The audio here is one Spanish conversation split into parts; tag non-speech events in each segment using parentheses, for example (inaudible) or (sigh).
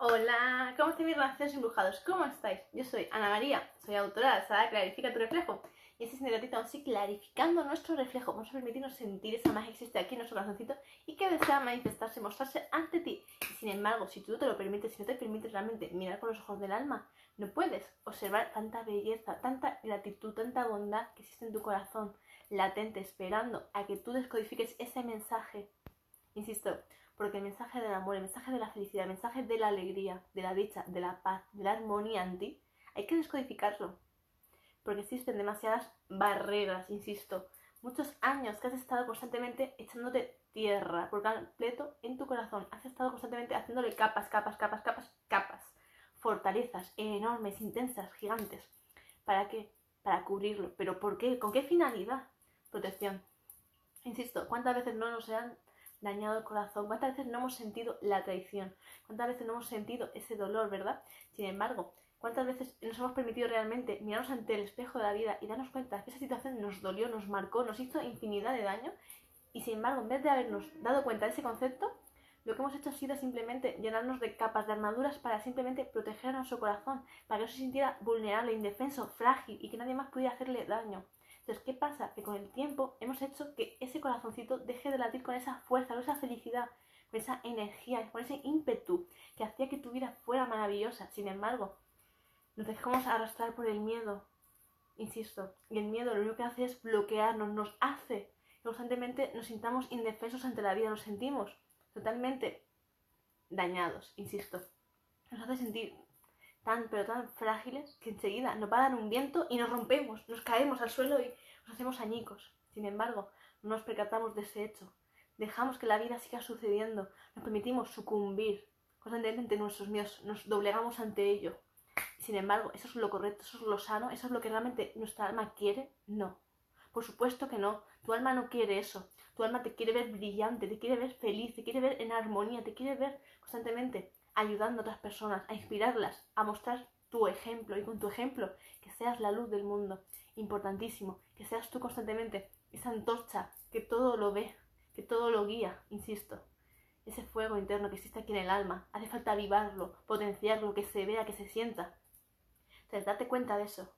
Hola, ¿cómo estáis mis relaciones embrujados? ¿Cómo estáis? Yo soy Ana María, soy autora de Clarifica tu reflejo. Y este es un ratito así clarificando nuestro reflejo. Vamos a permitirnos sentir esa magia que existe aquí en nuestro corazoncito y que desea manifestarse, mostrarse ante ti. Y sin embargo, si tú no te lo permites, si no te permites realmente mirar con los ojos del alma, no puedes observar tanta belleza, tanta gratitud, tanta bondad que existe en tu corazón, latente, esperando a que tú descodifiques ese mensaje. Insisto, porque el mensaje del amor, el mensaje de la felicidad, el mensaje de la alegría, de la dicha, de la paz, de la armonía en ti, hay que descodificarlo. Porque existen demasiadas barreras, insisto. Muchos años que has estado constantemente echándote tierra por completo en tu corazón. Has estado constantemente haciéndole capas, capas, capas, capas, capas. Fortalezas enormes, intensas, gigantes. ¿Para qué? Para cubrirlo. ¿Pero por qué? ¿Con qué finalidad? Protección. Insisto, ¿cuántas veces no nos han dañado el corazón, cuántas veces no hemos sentido la traición, cuántas veces no hemos sentido ese dolor, ¿verdad? Sin embargo, cuántas veces nos hemos permitido realmente mirarnos ante el espejo de la vida y darnos cuenta que esa situación nos dolió, nos marcó, nos hizo infinidad de daño y sin embargo, en vez de habernos dado cuenta de ese concepto, lo que hemos hecho ha sido simplemente llenarnos de capas de armaduras para simplemente proteger a nuestro corazón, para que no se sintiera vulnerable, indefenso, frágil y que nadie más pudiera hacerle daño. Entonces, ¿qué pasa? Que con el tiempo hemos hecho que ese corazoncito deje de latir con esa fuerza, con esa felicidad, con esa energía, con ese ímpetu que hacía que tu vida fuera maravillosa. Sin embargo, nos dejamos arrastrar por el miedo, insisto, y el miedo lo único que hace es bloquearnos, nos hace que constantemente nos sintamos indefensos ante la vida, nos sentimos totalmente dañados, insisto. Nos hace sentir pero tan frágiles que enseguida nos va a dar un viento y nos rompemos, nos caemos al suelo y nos hacemos añicos. Sin embargo, no nos percatamos de ese hecho. Dejamos que la vida siga sucediendo, nos permitimos sucumbir constantemente nuestros miedos, nos doblegamos ante ello. Sin embargo, ¿eso es lo correcto? ¿Eso es lo sano? ¿Eso es lo que realmente nuestra alma quiere? No. Por supuesto que no. Tu alma no quiere eso. Tu alma te quiere ver brillante, te quiere ver feliz, te quiere ver en armonía, te quiere ver constantemente ayudando a otras personas, a inspirarlas, a mostrar tu ejemplo y con tu ejemplo que seas la luz del mundo. Importantísimo, que seas tú constantemente esa antorcha que todo lo ve, que todo lo guía, insisto. Ese fuego interno que existe aquí en el alma, hace falta avivarlo, potenciarlo, que se vea, que se sienta. Entonces, date cuenta de eso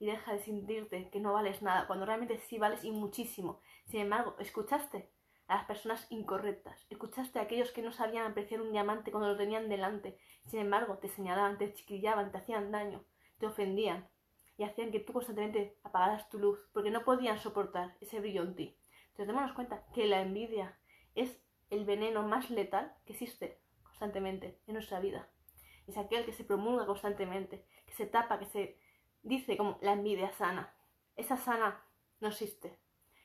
y deja de sentirte que no vales nada, cuando realmente sí vales y muchísimo. Sin embargo, ¿escuchaste? A las personas incorrectas. Escuchaste a aquellos que no sabían apreciar un diamante cuando lo tenían delante. Sin embargo, te señalaban, te chiquillaban, te hacían daño, te ofendían y hacían que tú constantemente apagaras tu luz porque no podían soportar ese brillo en ti. Entonces, démonos cuenta que la envidia es el veneno más letal que existe constantemente en nuestra vida. Es aquel que se promulga constantemente, que se tapa, que se dice como la envidia sana. Esa sana no existe.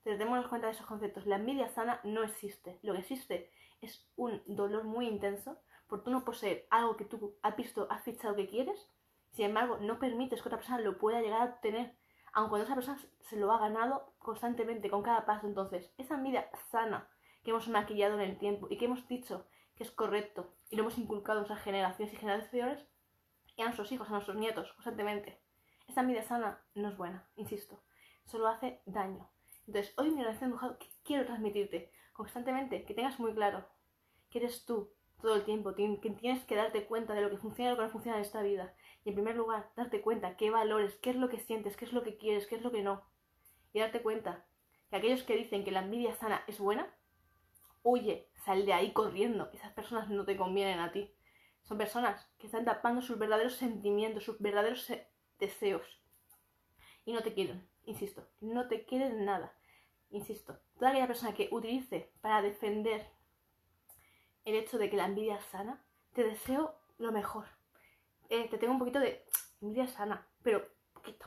Entonces, démonos cuenta de esos conceptos. La envidia sana no existe. Lo que existe es un dolor muy intenso por tú no poseer algo que tú has visto, has fichado que quieres. Sin embargo, no permites que otra persona lo pueda llegar a tener, aun cuando esa persona se lo ha ganado constantemente, con cada paso. Entonces, esa envidia sana que hemos maquillado en el tiempo y que hemos dicho que es correcto y lo hemos inculcado a nuestras generaciones y generaciones y a nuestros hijos, a nuestros nietos, constantemente. Esa envidia sana no es buena, insisto. Solo hace daño. Entonces, hoy mi relación mejor que quiero transmitirte constantemente, que tengas muy claro que eres tú todo el tiempo, que tienes que darte cuenta de lo que funciona y lo que no funciona en esta vida. Y en primer lugar, darte cuenta qué valores, qué es lo que sientes, qué es lo que quieres, qué es lo que no. Y darte cuenta que aquellos que dicen que la envidia sana es buena, huye, sal de ahí corriendo. Esas personas no te convienen a ti. Son personas que están tapando sus verdaderos sentimientos, sus verdaderos deseos. Y no te quieren, insisto, no te quieren nada insisto, toda aquella persona que utilice para defender el hecho de que la envidia es sana, te deseo lo mejor. Eh, te tengo un poquito de envidia sana, pero poquito.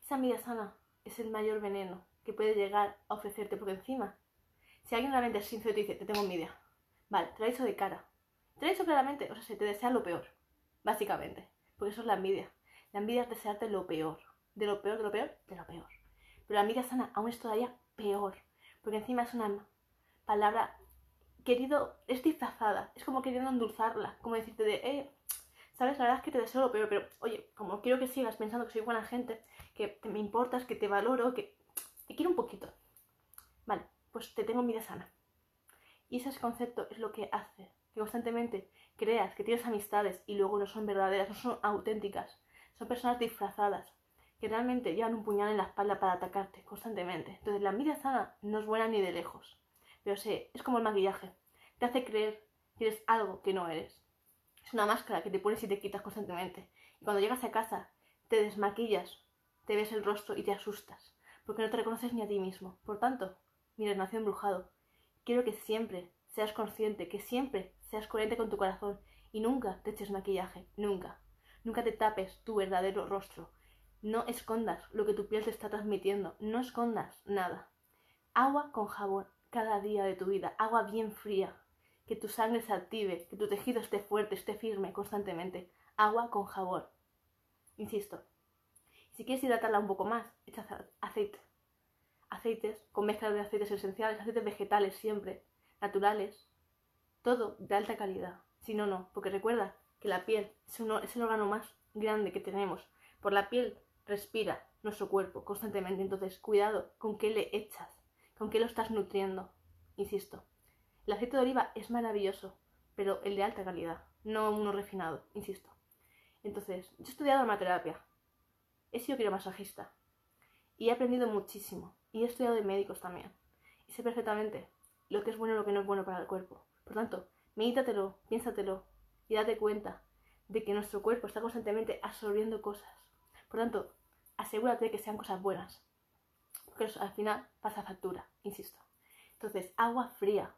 Esa envidia sana es el mayor veneno que puede llegar a ofrecerte, porque encima, si alguien realmente es sincero y te dice, te tengo envidia, vale, te dicho de cara, te dicho claramente, o sea, se te desea lo peor, básicamente, porque eso es la envidia. La envidia es desearte lo peor, de lo peor, de lo peor, de lo peor. Pero la envidia sana aún es todavía peor, porque encima es una palabra querido, es disfrazada, es como queriendo endulzarla, como decirte de, eh, sabes, la verdad es que te deseo lo peor, pero oye, como quiero que sigas pensando que soy buena gente, que me importas, que te valoro, que te quiero un poquito, vale, pues te tengo vida sana. Y ese concepto es lo que hace que constantemente creas que tienes amistades y luego no son verdaderas, no son auténticas. Son personas disfrazadas que realmente llevan un puñal en la espalda para atacarte constantemente. Entonces la envidia sana no es buena ni de lejos. Pero sé, es como el maquillaje. Te hace creer que eres algo que no eres. Es una máscara que te pones y te quitas constantemente. Y cuando llegas a casa, te desmaquillas, te ves el rostro y te asustas, porque no te reconoces ni a ti mismo. Por tanto, mi nació embrujado. Quiero que siempre seas consciente, que siempre seas coherente con tu corazón y nunca te eches maquillaje, nunca. Nunca te tapes tu verdadero rostro. No escondas lo que tu piel te está transmitiendo, no escondas nada. Agua con jabón cada día de tu vida, agua bien fría, que tu sangre se active, que tu tejido esté fuerte, esté firme constantemente. Agua con jabón. Insisto, si quieres hidratarla un poco más, echa aceite. Aceites con mezcla de aceites esenciales, aceites vegetales siempre, naturales. Todo de alta calidad. Si no, no. Porque recuerda que la piel es, es el órgano más grande que tenemos. Por la piel respira nuestro cuerpo constantemente. Entonces, cuidado con qué le echas, con qué lo estás nutriendo. Insisto, el aceite de oliva es maravilloso, pero el de alta calidad, no uno refinado, insisto. Entonces, yo he estudiado aromaterapia, he sido quiromasajista y he aprendido muchísimo. Y he estudiado de médicos también. Y sé perfectamente lo que es bueno y lo que no es bueno para el cuerpo. Por tanto, medítatelo, piénsatelo y date cuenta de que nuestro cuerpo está constantemente absorbiendo cosas. Por tanto, asegúrate de que sean cosas buenas. Porque al final pasa factura, insisto. Entonces, agua fría,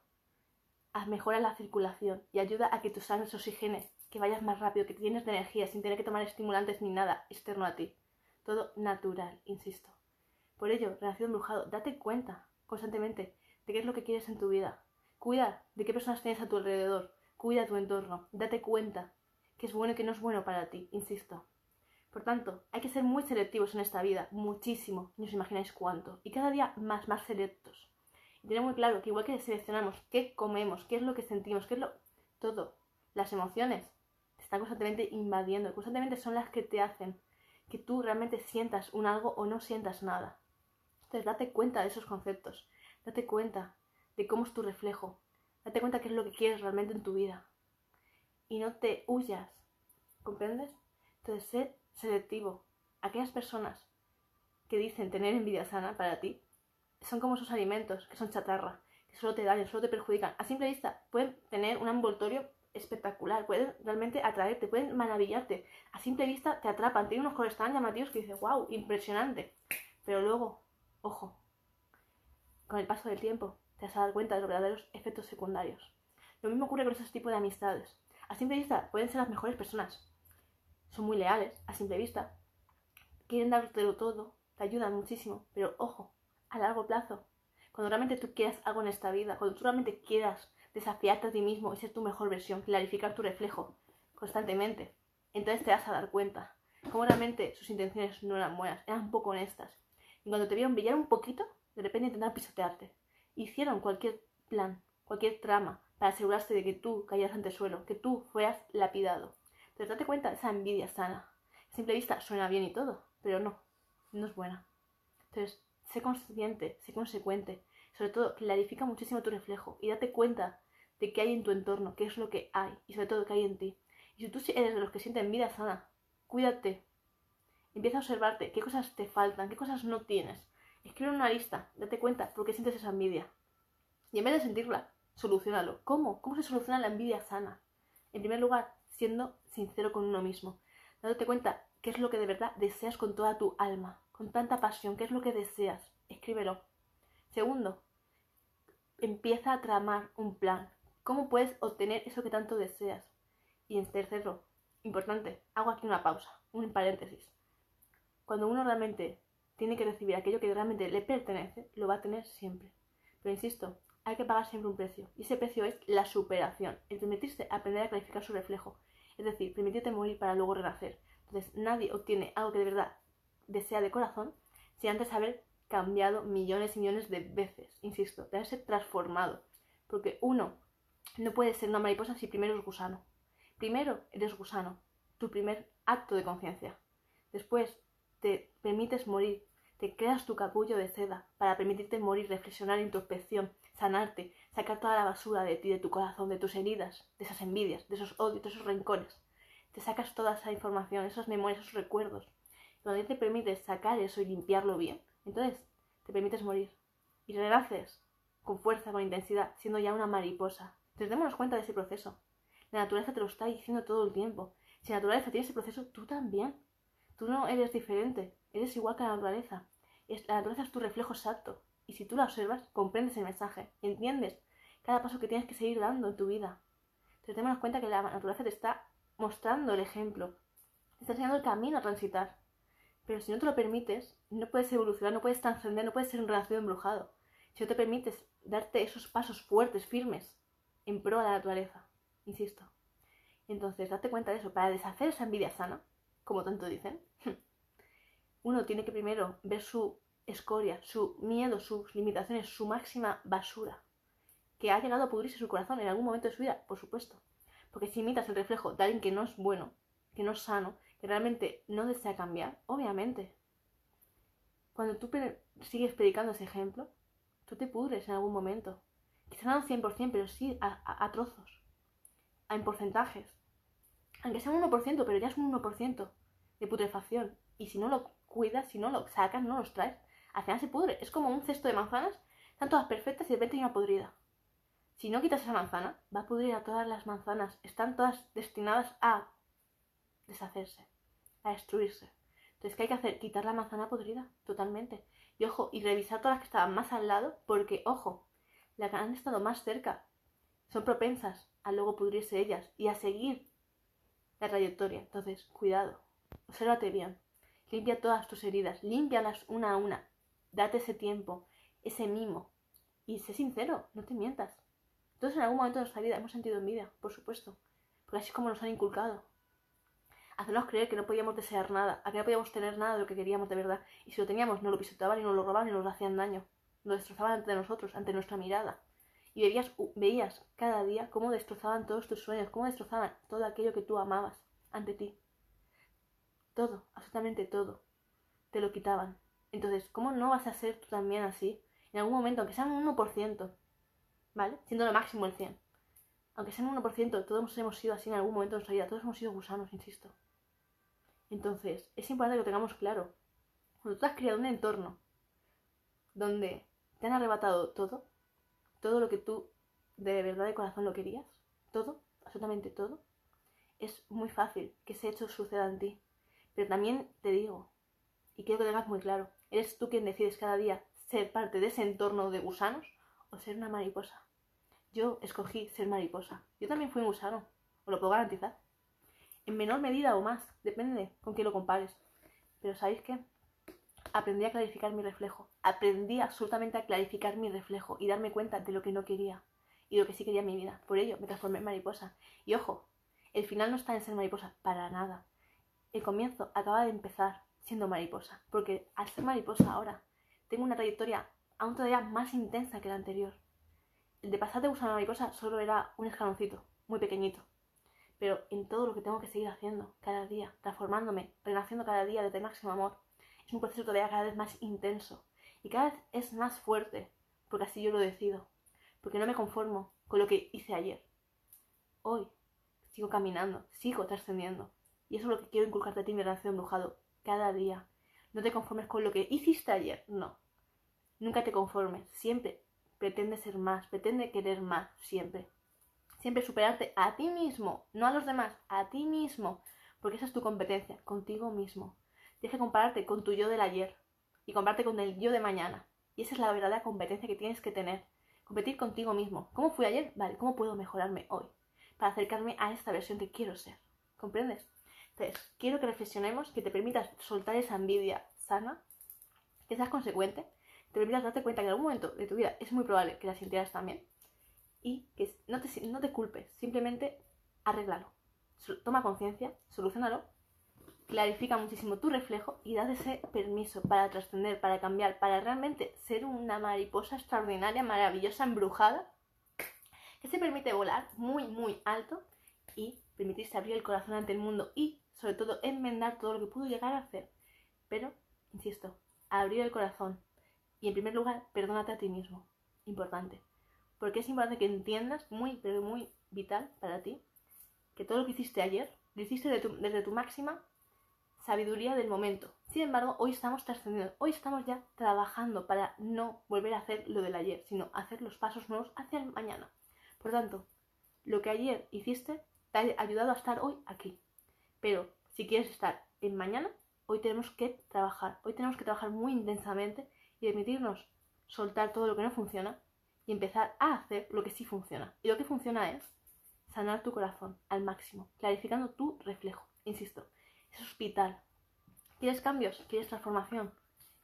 mejora la circulación y ayuda a que tu sangre se oxigene, que vayas más rápido, que tienes de energía sin tener que tomar estimulantes ni nada externo a ti. Todo natural, insisto. Por ello, relación embrujado, date cuenta constantemente de qué es lo que quieres en tu vida. Cuida de qué personas tienes a tu alrededor. Cuida tu entorno. Date cuenta que es bueno y que no es bueno para ti, insisto. Por tanto, hay que ser muy selectivos en esta vida, muchísimo, no os imagináis cuánto, y cada día más, más selectos tener muy claro que igual que seleccionamos qué comemos, qué es lo que sentimos, qué es lo... Todo, las emociones te están constantemente invadiendo, constantemente son las que te hacen que tú realmente sientas un algo o no sientas nada. Entonces date cuenta de esos conceptos, date cuenta de cómo es tu reflejo, date cuenta qué es lo que quieres realmente en tu vida. Y no te huyas, ¿comprendes? Entonces sé selectivo. Aquellas personas que dicen tener envidia sana para ti, son como esos alimentos que son chatarra, que solo te dañan, solo te perjudican. A simple vista pueden tener un envoltorio espectacular, pueden realmente atraerte, pueden maravillarte. A simple vista te atrapan, tienen unos colores tan llamativos que dices, wow, impresionante. Pero luego, ojo, con el paso del tiempo te vas a dar cuenta de los verdaderos efectos secundarios. Lo mismo ocurre con esos tipos de amistades. A simple vista pueden ser las mejores personas. Son muy leales, a simple vista. Quieren dártelo todo, te ayudan muchísimo, pero ojo, a largo plazo. Cuando realmente tú quieras algo en esta vida, cuando tú realmente quieras desafiarte a ti mismo y ser tu mejor versión, clarificar tu reflejo constantemente, entonces te vas a dar cuenta cómo realmente sus intenciones no eran buenas, eran poco honestas. Y cuando te vieron brillar un poquito, de repente intentaron pisotearte. Hicieron cualquier plan, cualquier trama para asegurarse de que tú cayeras ante el suelo, que tú fueras lapidado. Entonces date cuenta esa envidia sana. A simple vista suena bien y todo, pero no, no es buena. Entonces, sé consciente, sé consecuente. Sobre todo, clarifica muchísimo tu reflejo y date cuenta de qué hay en tu entorno, qué es lo que hay y sobre todo qué hay en ti. Y si tú eres de los que sienten vida sana, cuídate. Empieza a observarte qué cosas te faltan, qué cosas no tienes. Escribe una lista, date cuenta por qué sientes esa envidia. Y en vez de sentirla, solucionalo. ¿Cómo? ¿Cómo se soluciona la envidia sana? En primer lugar, siendo sincero con uno mismo, dándote cuenta qué es lo que de verdad deseas con toda tu alma con tanta pasión, qué es lo que deseas, escríbelo. Segundo, empieza a tramar un plan. ¿Cómo puedes obtener eso que tanto deseas? Y en tercero, importante, hago aquí una pausa, un paréntesis. Cuando uno realmente tiene que recibir aquello que realmente le pertenece, lo va a tener siempre. Pero insisto, hay que pagar siempre un precio. Y ese precio es la superación, el permitirse aprender a clarificar su reflejo. Es decir, permitirte morir para luego renacer. Entonces, nadie obtiene algo que de verdad desea de corazón sin antes haber cambiado millones y millones de veces, insisto, de haberse transformado. Porque uno no puede ser una mariposa si primero es gusano. Primero eres gusano, tu primer acto de conciencia. Después te permites morir, te creas tu capullo de seda para permitirte morir, reflexionar, introspección, sanarte, sacar toda la basura de ti, de tu corazón, de tus heridas, de esas envidias, de esos odios, de esos rencores. Te sacas toda esa información, esas memorias, esos recuerdos. cuando te permites sacar eso y limpiarlo bien, entonces te permites morir. Y renaces con fuerza, con intensidad, siendo ya una mariposa. Entonces démonos cuenta de ese proceso. La naturaleza te lo está diciendo todo el tiempo. Si la naturaleza tiene ese proceso, tú también. Tú no eres diferente, eres igual que la naturaleza. la naturaleza es tu reflejo exacto. Y si tú la observas, comprendes el mensaje, entiendes cada paso que tienes que seguir dando en tu vida. Entonces démonos cuenta que la naturaleza te está mostrando el ejemplo, te está enseñando el camino a transitar. Pero si no te lo permites, no puedes evolucionar, no puedes trascender, no puedes ser un relación embrujado. Si no te permites darte esos pasos fuertes, firmes, en pro de la naturaleza, insisto. Entonces, date cuenta de eso, para deshacer esa envidia sana, como tanto dicen, (laughs) uno tiene que primero ver su escoria, su miedo, sus limitaciones, su máxima basura, que ha llegado a pudrirse su corazón en algún momento de su vida, por supuesto. Porque si imitas el reflejo de alguien que no es bueno, que no es sano, que realmente no desea cambiar, obviamente. Cuando tú sigues predicando ese ejemplo, tú te pudres en algún momento. Quizá no al 100%, pero sí a, a trozos, a, en porcentajes. Aunque sea un 1%, pero ya es un 1% de putrefacción. Y si no lo cuidas, si no lo sacas, no los traes, al final se pudre. Es como un cesto de manzanas, están todas perfectas y de repente hay una podrida. Si no quitas esa manzana, va a pudrir a todas las manzanas. Están todas destinadas a deshacerse, a destruirse. Entonces, ¿qué hay que hacer? Quitar la manzana podrida, totalmente. Y ojo, y revisar todas las que estaban más al lado, porque, ojo, las que han estado más cerca son propensas a luego pudrirse ellas y a seguir la trayectoria. Entonces, cuidado, obsérvate bien. Limpia todas tus heridas, límpialas una a una. Date ese tiempo, ese mimo. Y sé sincero, no te mientas. Todos en algún momento de nuestra vida hemos sentido envidia, por supuesto. Porque así es como nos han inculcado. Hacernos creer que no podíamos desear nada, a que no podíamos tener nada de lo que queríamos de verdad. Y si lo teníamos, no lo pisoteaban, y nos lo robaban, y nos hacían daño. Lo destrozaban ante nosotros, ante nuestra mirada. Y veías, veías cada día cómo destrozaban todos tus sueños, cómo destrozaban todo aquello que tú amabas ante ti. Todo, absolutamente todo. Te lo quitaban. Entonces, ¿cómo no vas a ser tú también así? En algún momento, aunque sea un 1%, ¿vale? Siendo lo máximo el 100. Aunque sea un 1%, todos hemos sido así en algún momento de nuestra vida. Todos hemos sido gusanos, insisto. Entonces, es importante que lo tengamos claro. Cuando tú has creado un entorno donde te han arrebatado todo, todo lo que tú de verdad de corazón lo querías, todo, absolutamente todo, es muy fácil que ese hecho suceda en ti. Pero también te digo, y quiero que lo tengas muy claro, eres tú quien decides cada día ser parte de ese entorno de gusanos o ser una mariposa. Yo escogí ser mariposa. Yo también fui un gusano, os lo puedo garantizar. En menor medida o más, depende con quién lo compares. Pero ¿sabéis qué? Aprendí a clarificar mi reflejo. Aprendí absolutamente a clarificar mi reflejo y darme cuenta de lo que no quería y lo que sí quería en mi vida. Por ello me transformé en mariposa. Y ojo, el final no está en ser mariposa, para nada el comienzo acaba de empezar siendo mariposa, porque al ser mariposa ahora tengo una trayectoria aún todavía más intensa que la anterior. El de pasar de a mariposa solo era un escaloncito, muy pequeñito. Pero en todo lo que tengo que seguir haciendo cada día, transformándome, renaciendo cada día desde el máximo amor, es un proceso todavía cada vez más intenso y cada vez es más fuerte, porque así yo lo decido, porque no me conformo con lo que hice ayer. Hoy sigo caminando, sigo trascendiendo, y eso es lo que quiero inculcarte a ti, mi relación embrujado, cada día. No te conformes con lo que hiciste ayer, no. Nunca te conformes, siempre pretende ser más, pretende querer más, siempre. Siempre superarte a ti mismo, no a los demás, a ti mismo, porque esa es tu competencia, contigo mismo. Tienes que compararte con tu yo del ayer y compararte con el yo de mañana. Y esa es la verdadera competencia que tienes que tener. Competir contigo mismo. ¿Cómo fui ayer? Vale, ¿cómo puedo mejorarme hoy? Para acercarme a esta versión que quiero ser. ¿Comprendes? Entonces, quiero que reflexionemos, que te permitas soltar esa envidia sana, que seas consecuente, te permitas darte cuenta que en algún momento de tu vida es muy probable que la sintieras también y que no te, no te culpes, simplemente arréglalo. Toma conciencia, solucionalo, clarifica muchísimo tu reflejo y das ese permiso para trascender, para cambiar, para realmente ser una mariposa extraordinaria, maravillosa, embrujada, que se permite volar muy, muy alto y permitirse abrir el corazón ante el mundo y sobre todo enmendar todo lo que pudo llegar a hacer. Pero, insisto, abrir el corazón y en primer lugar, perdónate a ti mismo. Importante. Porque es importante que entiendas, muy, pero muy vital para ti, que todo lo que hiciste ayer, lo hiciste desde tu, máxima sabiduría del momento. Sin embargo, hoy estamos trascendiendo, hoy estamos ya trabajando para no volver a hacer lo del ayer, sino hacer los pasos nuevos hacia el mañana. Por tanto, lo que ayer hiciste te ha ayudado a estar hoy aquí. Pero si quieres estar en mañana, hoy tenemos que trabajar. Hoy tenemos que trabajar muy intensamente y permitirnos soltar todo lo que no funciona y empezar a hacer lo que sí funciona. Y lo que funciona es sanar tu corazón al máximo, clarificando tu reflejo. Insisto, es hospital. ¿Quieres cambios? ¿Quieres transformación?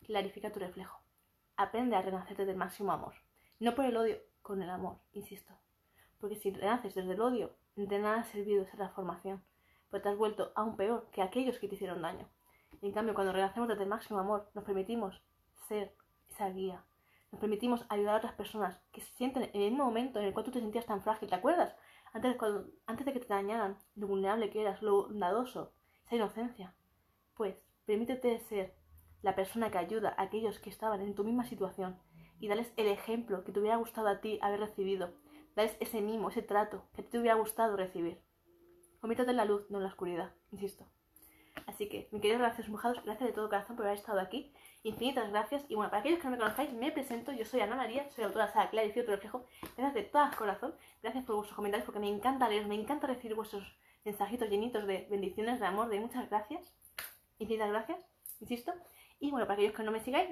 Clarifica tu reflejo. Aprende a renacerte del máximo amor. No por el odio, con el amor, insisto. Porque si renaces desde el odio, de nada ha servido esa transformación. Pues te has vuelto aún peor que aquellos que te hicieron daño. Y en cambio, cuando renacemos desde el máximo amor, nos permitimos ser esa guía. Nos permitimos ayudar a otras personas que se sienten en el momento en el cual tú te sentías tan frágil. ¿Te acuerdas? Antes, antes de que te dañaran, lo vulnerable que eras, lo bondadoso, esa inocencia. Pues permítete ser la persona que ayuda a aquellos que estaban en tu misma situación y darles el ejemplo que te hubiera gustado a ti haber recibido. Darles ese mimo, ese trato que te hubiera gustado recibir. Conviértete en la luz, no en la oscuridad, insisto. Así que, mi queridos gracias mojados, gracias de todo corazón por haber estado aquí. Infinitas gracias. Y bueno, para aquellos que no me conozcáis, me presento. Yo soy Ana María, soy autora de Sara Clara y Reflejo. Gracias de todo corazón. Gracias por vuestros comentarios porque me encanta leer, me encanta recibir vuestros mensajitos llenitos de bendiciones, de amor, de muchas gracias. Infinitas gracias, insisto. Y bueno, para aquellos que no me sigáis,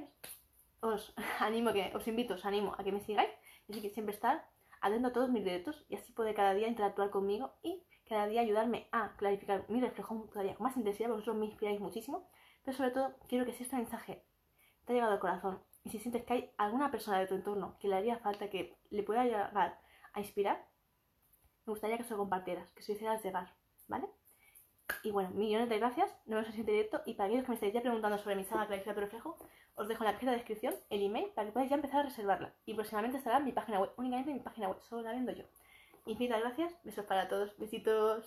os (laughs) animo que, os invito, os animo a que me sigáis. Así que siempre estar atento a todos mis directos y así poder cada día interactuar conmigo y cada día ayudarme a clarificar mi reflejo todavía con más intensidad, vosotros me inspiráis muchísimo, pero sobre todo quiero que si este mensaje te ha llegado al corazón y si sientes que hay alguna persona de tu entorno que le haría falta que le pueda llegar a inspirar, me gustaría que se lo compartieras, que se lo hicieras llegar, ¿vale? Y bueno, millones de gracias, nos vemos en el siguiente directo y para aquellos que me estáis ya preguntando sobre mi saga Clarificar tu reflejo, os dejo en la cajita de descripción el email para que podáis ya empezar a reservarla y próximamente estará en mi página web, únicamente en mi página web, solo la vendo yo. Infinitas gracias, besos para todos, besitos.